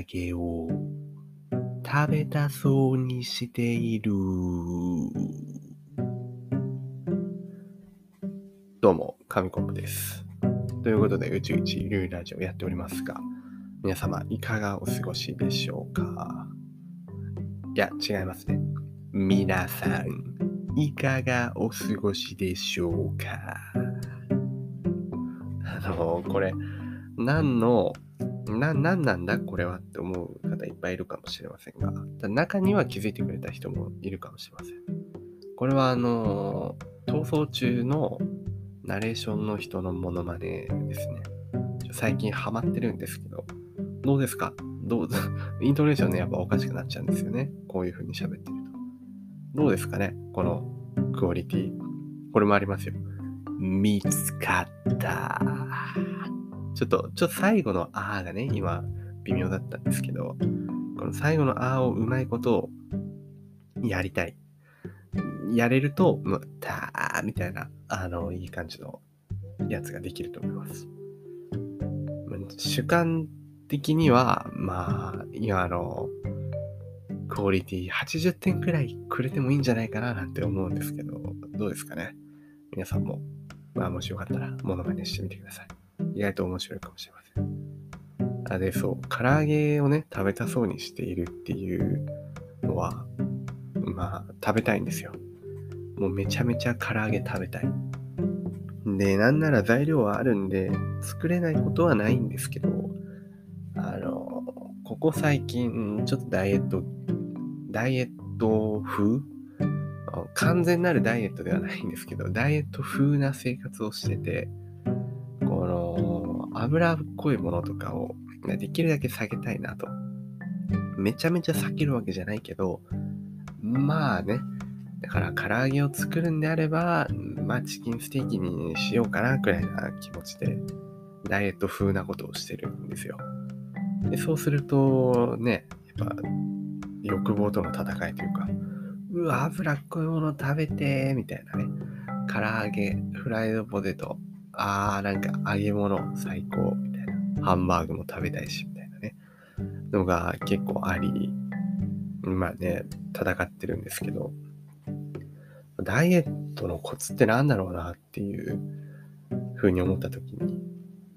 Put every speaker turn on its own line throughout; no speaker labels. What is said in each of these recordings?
げを食べたそうにしている。どうも、神コップです。ということで、宇宙一流ラジオやっておりますが、皆様、いかがお過ごしでしょうか？いや、違いますね。皆さん、いかがお過ごしでしょうか？あの、これ、何の、な、何なんだこれはって思う方いっぱいいるかもしれませんが、中には気づいてくれた人もいるかもしれません。これはあの、逃走中のナレーションの人のモノマネですね。最近ハマってるんですけど、どうですか？どう、イントネーションね、やっぱおかしくなっちゃうんですよね。こういう風に喋ってると。どうですかね？このクオリティ。これもありますよ。見つかった。ちょっと、ちょっと最後のあーがね、今、微妙だったんですけど、この最後のあーをうまいことをやりたい。やれると、むたーみたいな、あの、いい感じのやつができると思います。主観的には、まあ、今あの、クオリティ80点くらいくれてもいいんじゃないかななんて思うんですけど、どうですかね？皆さんも、まあもしよかったら、モノマネしてみてください。意外と面白いかもしれません。あ、で、そう、唐揚げをね、食べたそうにしているっていうのは、まあ、食べたいんですよ。もうめちゃめちゃ唐揚げ食べたい。で、なんなら材料はあるんで、作れないことはないんですけど、あの、ここ最近、ちょっとダイエット、ダイエット風？完全なるダイエットではないんですけど、ダイエット風な生活をしてて、脂っこいものとかをできるだけ避けたいなと。めちゃめちゃ避けるわけじゃないけど、まあね、だから唐揚げを作るんであれば、まあチキンステーキにしようかなくらいな気持ちで、ダイエット風なことをしてるんですよ。でそうすると、ね、やっぱ欲望との戦いというか、うわ、脂っこいもの食べてみたいなね。唐揚げ、フライドポテト、あー、なんか揚げ物最高、みたいな。ハンバーグも食べたいし、みたいなね。のが結構あり、まあね、戦ってるんですけど、ダイエットのコツって何だろうなっていうふうに思った時に、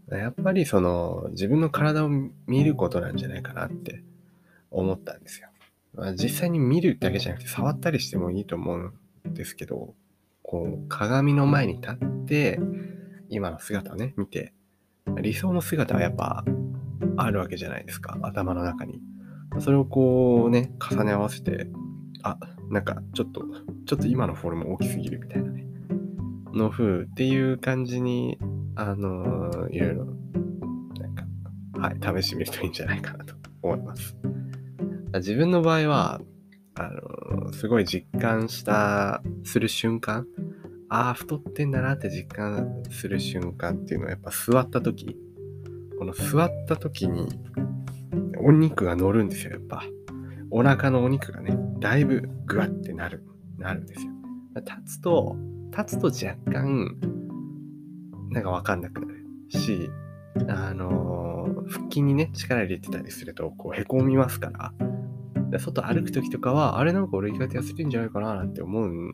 やっぱりその自分の体を見ることなんじゃないかなって思ったんですよ。まあ、実際に見るだけじゃなくて触ったりしてもいいと思うんですけど、こう鏡の前に立って今の姿をね、見て、理想の姿はやっぱあるわけじゃないですか、頭の中に。それをこうね、重ね合わせて、あ、なんかちょっと、ちょっと今のフォルム大きすぎるみたいなね、の風っていう感じに、あのー、いろいろ、なんか、はい、試してみるといいんじゃないかなと思います。自分の場合は、あのー、すごい実感した、する瞬間ああ、太ってんだなって実感する瞬間っていうのはやっぱ座った時、この座った時にお肉が乗るんですよ、やっぱ。お腹のお肉がね、だいぶグワってなる、なるんですよ。立つと、立つと若干、なんかわかんなくなるし、あのー、腹筋にね、力入れてたりすると、こう、へこみますから、外歩く時とかは、あれなんか俺意外と痩せてんじゃないかななんて思うん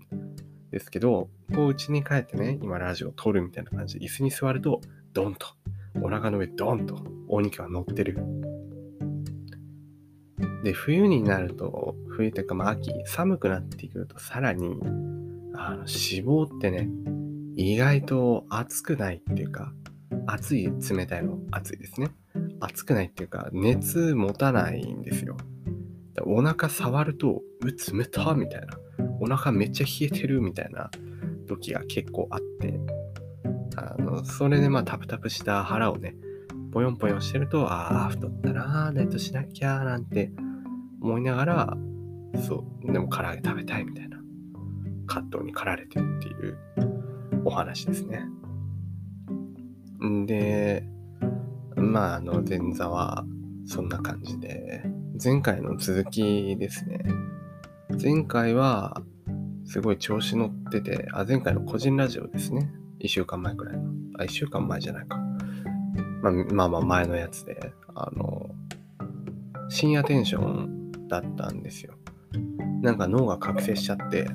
ですけど、こう家に帰ってね、今ラジオを撮るみたいな感じで椅子に座ると、ドンと、お腹の上ドンとお肉が乗ってる。で、冬になると、冬というかまあ秋、寒くなってくるとさらに、あの脂肪ってね、意外と熱くないっていうか、熱い、冷たいの、熱いですね。熱くないっていうか、熱持たないんですよ。お腹触ると、う、冷たみたいな。お腹めっちゃ冷えてるみたいな時が結構あって、あの、それでまあタプタプした腹をね、ぽよんぽよんしてると、ああ、太ったなー、ダイエットしなきゃなんて思いながら、そう、でも唐揚げ食べたいみたいな葛藤に駆られてるっていうお話ですね。で、まあ、あの、前座はそんな感じで、前回の続きですね。前回は、すごい調子乗ってて、あ、前回の個人ラジオですね。1週間前くらいの。あ、1週間前じゃないか。まあ、まあまあ前のやつで、あの、深夜テンションだったんですよ。なんか脳が覚醒しちゃって、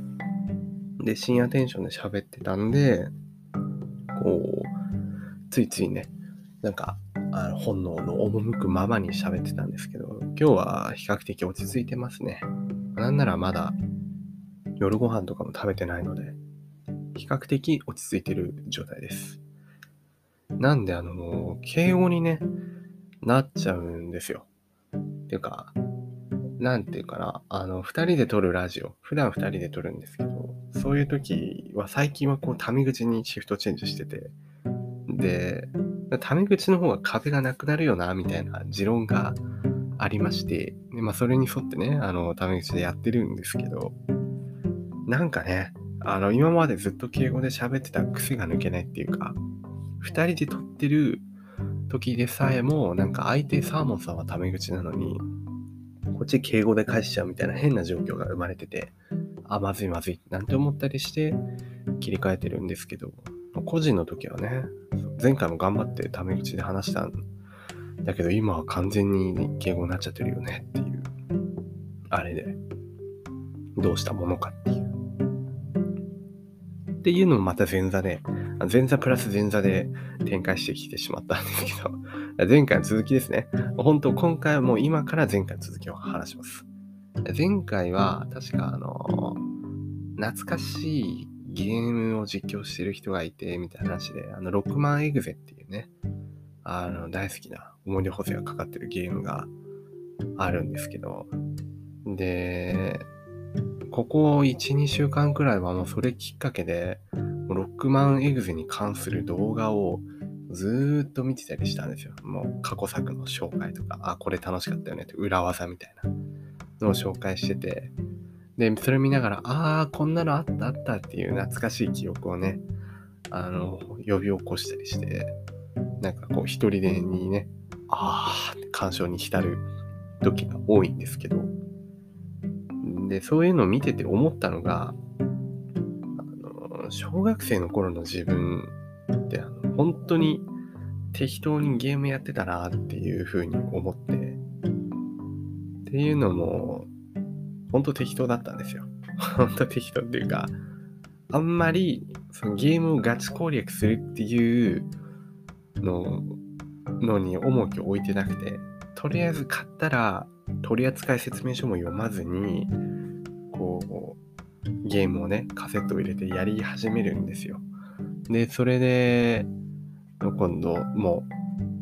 で、深夜テンションで喋ってたんで、こう、ついついね、なんか、あの本能の赴くままに喋ってたんですけど、今日は比較的落ち着いてますね。なんならまだ夜ご飯とかも食べてないので、比較的落ち着いてる状態です。なんで、あの、敬語にね、なっちゃうんですよ。っていうか、なんていうかな、あの、二人で撮るラジオ、普段二人で撮るんですけど、そういう時は最近はこう、タメ口にシフトチェンジしてて、で、タメ口の方が壁がなくなるよな、みたいな持論がありまして、でまあ、それに沿ってね、あの、タメ口でやってるんですけど、なんかね、あの、今までずっと敬語で喋ってた癖が抜けないっていうか、二人で撮ってる時でさえも、なんか相手サーモンさんはタメ口なのに、こっち敬語で返しちゃうみたいな変な状況が生まれてて、あ、まずいまずいなんて思ったりして切り替えてるんですけど、個人の時はね、前回も頑張ってタメ口で話したんだけど、今は完全に敬語になっちゃってるよねっていう、あれで、どうしたものかっていう。っていうのもまた前座で、前座プラス前座で展開してきてしまったんですけど、前回の続きですね。本当、今回はもう今から前回の続きを話します。前回は、確かあの、懐かしいゲームを実況してる人がいて、みたいな話で、あの、ロックマンエグゼっていうね、あの、大好きな思い出補正がかかってるゲームがあるんですけど、で、ここ1、2週間くらいはもうそれきっかけで、ロックマンエグゼに関する動画をずーっと見てたりしたんですよ。もう過去作の紹介とか、あ、これ楽しかったよねって裏技みたいなのを紹介してて、で、それ見ながら、ああ、こんなのあったあったっていう懐かしい記憶をね、あの、呼び起こしたりして、なんかこう一人でにね、ああって感傷に浸る時が多いんですけど、で、そういうのを見てて思ったのが、あの小学生の頃の自分ってあの本当に適当にゲームやってたなっていうふうに思って、っていうのも、本当適当だったんですよ。本当適当っていうか、あんまりそのゲームをガチ攻略するっていうののに重きを置いてなくて、とりあえず買ったら取扱説明書も読まずに、こう、ゲームをね、カセットを入れてやり始めるんですよ。で、それで、今度、も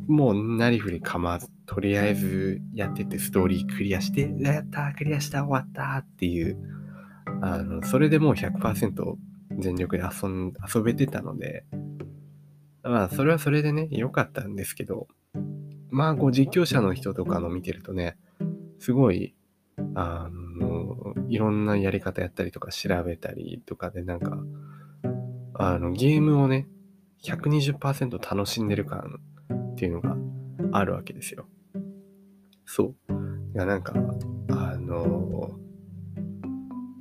う、もうなりふり構わず、とりあえずやっててストーリークリアして、やったクリアした終わったっていう、あの、それでもう100%全力で遊ん遊べてたので、まあ、それはそれでね、良かったんですけど、まあ、こう、実況者の人とかの見てるとね、すごい、あの、いろんなやり方やったりとか調べたりとかで、なんか、あの、ゲームをね、120%楽しんでる感っていうのがあるわけですよ。そう。いや、なんか、あの、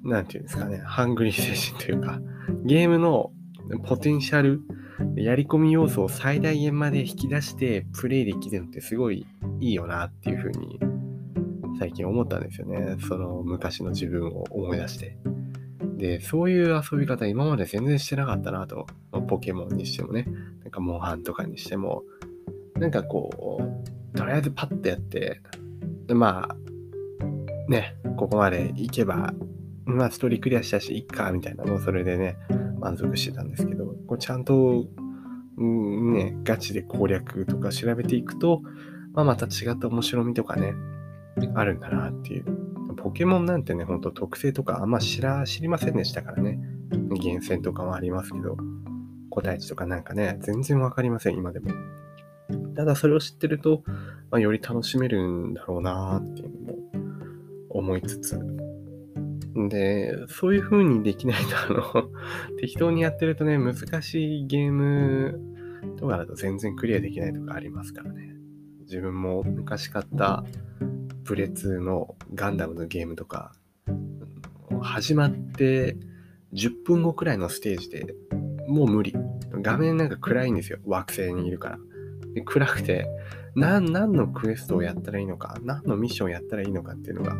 なんていうんですかね、ハングリー精神というか、ゲームのポテンシャル、やり込み要素を最大限まで引き出してプレイできるのってすごいいいよなっていうふうに最近思ったんですよね。その昔の自分を思い出して。で、そういう遊び方今まで全然してなかったなと。ポケモンにしてもね、なんかモンハンとかにしても、なんかこう、とりあえずパッとやって、でまあ、ね、ここまで行けば、まあストーリークリアしたし、いっか、みたいな、もうそれでね、満足してたんですけど、こうちゃんと、うんね、ガチで攻略とか調べていくと、まあまた違った面白みとかね、あるんだなっていう。ポケモンなんてね、ほんと特性とかあんま知ら、知りませんでしたからね。厳選とかもありますけど、個体値とかなんかね、全然わかりません、今でも。ただそれを知ってると、まあ、より楽しめるんだろうなっていうのも思いつつ。で、そういう風にできないと、あの、適当にやってるとね、難しいゲームとかだと全然クリアできないとかありますからね。自分も昔買ったプレ2のガンダムのゲームとか、始まって10分後くらいのステージでもう無理。画面なんか暗いんですよ。惑星にいるから。で暗くて何、何のクエストをやったらいいのか、何のミッションをやったらいいのかっていうのが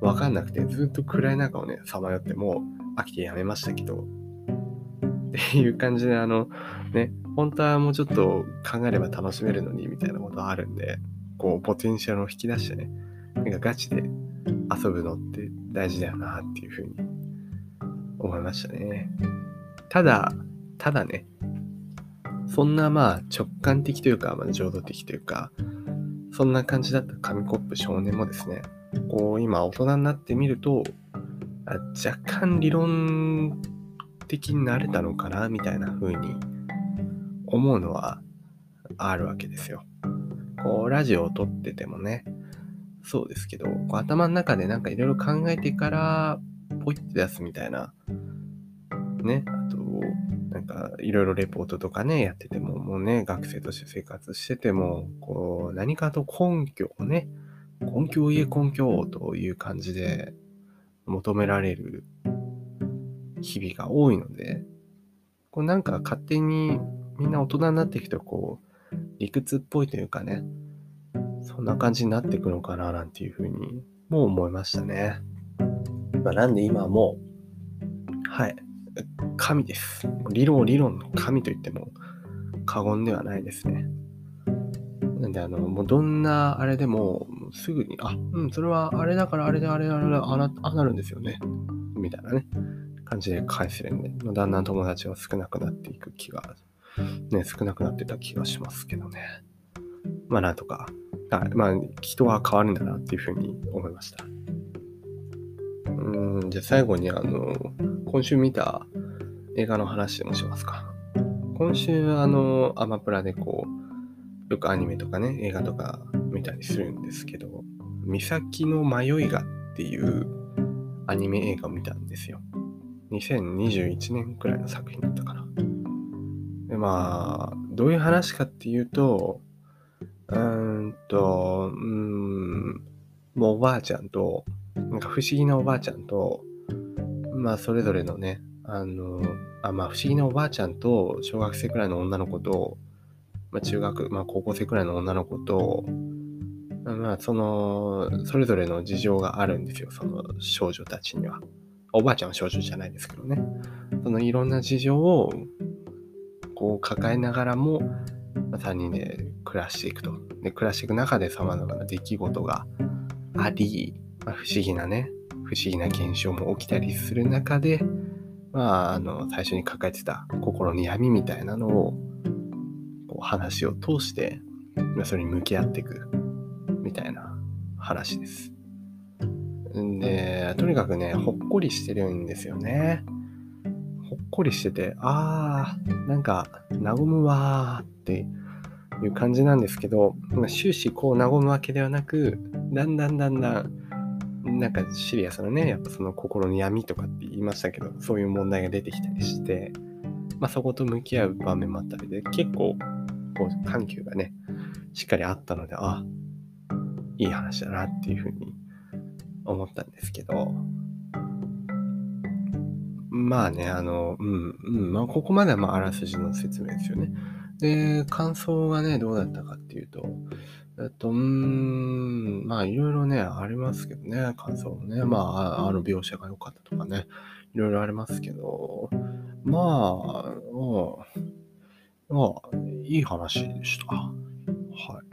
わかんなくて、ずっと暗い中をね、さまよってもう飽きてやめましたけど、っていう感じで、あの、ね、本当はもうちょっと考えれば楽しめるのに、みたいなことあるんで、こう、ポテンシャルを引き出してね、なんかガチで遊ぶのって大事だよな、っていうふうに思いましたね。ただ、ただね、そんなまあ直感的というか、まあ、浄土的というか、そんな感じだった紙コップ少年もですね、こう今大人になってみると、若干理論的になれたのかなみたいな風に思うのはあるわけですよ。こうラジオを撮っててもね、そうですけど、こう頭の中でなんかいろいろ考えてから、ポイって出すみたいな、ね、あと、なんかいろいろレポートとかね、やってても、もうね、学生として生活してても、こう、何かと根拠をね、根拠を言え根拠をという感じで求められる日々が多いので、こうなんか勝手にみんな大人になっていくと、こう、理屈っぽいというかね、そんな感じになっていくのかななんていうふうにも思いましたね。まあ、なんで今もう、はい、神です。理論理論の神と言っても過言ではないですね。なんで、あの、もうどんなあれでも、すぐに、あ、うん、それはあれだからあれであれであれあなあなるんですよね。みたいなね、感じで返せるんで、だんだん友達が少なくなっていく気が、ね、少なくなってた気がしますけどね。まあ、なんとか、まあ、人は変わるんだなっていうふうに思いました。うん、じゃあ最後に、あの、今週見た映画の話でもしますか。今週、あの、アマプラでこう、よくアニメとかね、映画とか見たりするんですけど、岬の迷いがっていうアニメ映画を見たんですよ。2021年くらいの作品だったかな。で、まあ、どういう話かっていうと、うーんと、うん、もうおばあちゃんと、なんか不思議なおばあちゃんと、まあ、それぞれのね、あの、あまあ、不思議なおばあちゃんと、小学生くらいの女の子と、まあ、中学、まあ、高校生くらいの女の子と、まあ、その、それぞれの事情があるんですよ、その少女たちには。おばあちゃんは少女じゃないですけどね。そのいろんな事情を、こう抱えながらも、3人で暮らしていくと。で、暮らしていく中で様々な出来事があり、まあ、不思議なね、不思議な現象も起きたりする中で、まあ、あの、最初に抱えてた心の闇みたいなのを、こう話を通してま、それに向き合っていく、みたいな話です。んで、とにかくね、ほっこりしてるんですよね。ほっこりしてて、あー、なんか、和むわーっていう感じなんですけど、終始こう和むわけではなく、だんだんだんだん、なんかシリアスなね、やっぱその心の闇とかって言いましたけど、そういう問題が出てきたりして、まあそこと向き合う場面もあったりで、結構、こう、緩急がね、しっかりあったので、あ、いい話だなっていうふうに思ったんですけど、まあね、あの、うん、うん、まあここまではまああらすじの説明ですよね。で、感想がね、どうだったかっていうと、えっと、うん、まあ、いろいろね、ありますけどね、感想もね。まあ、あの描写が良かったとかね、いろいろありますけど、まあ、まあ、いい話でした。はい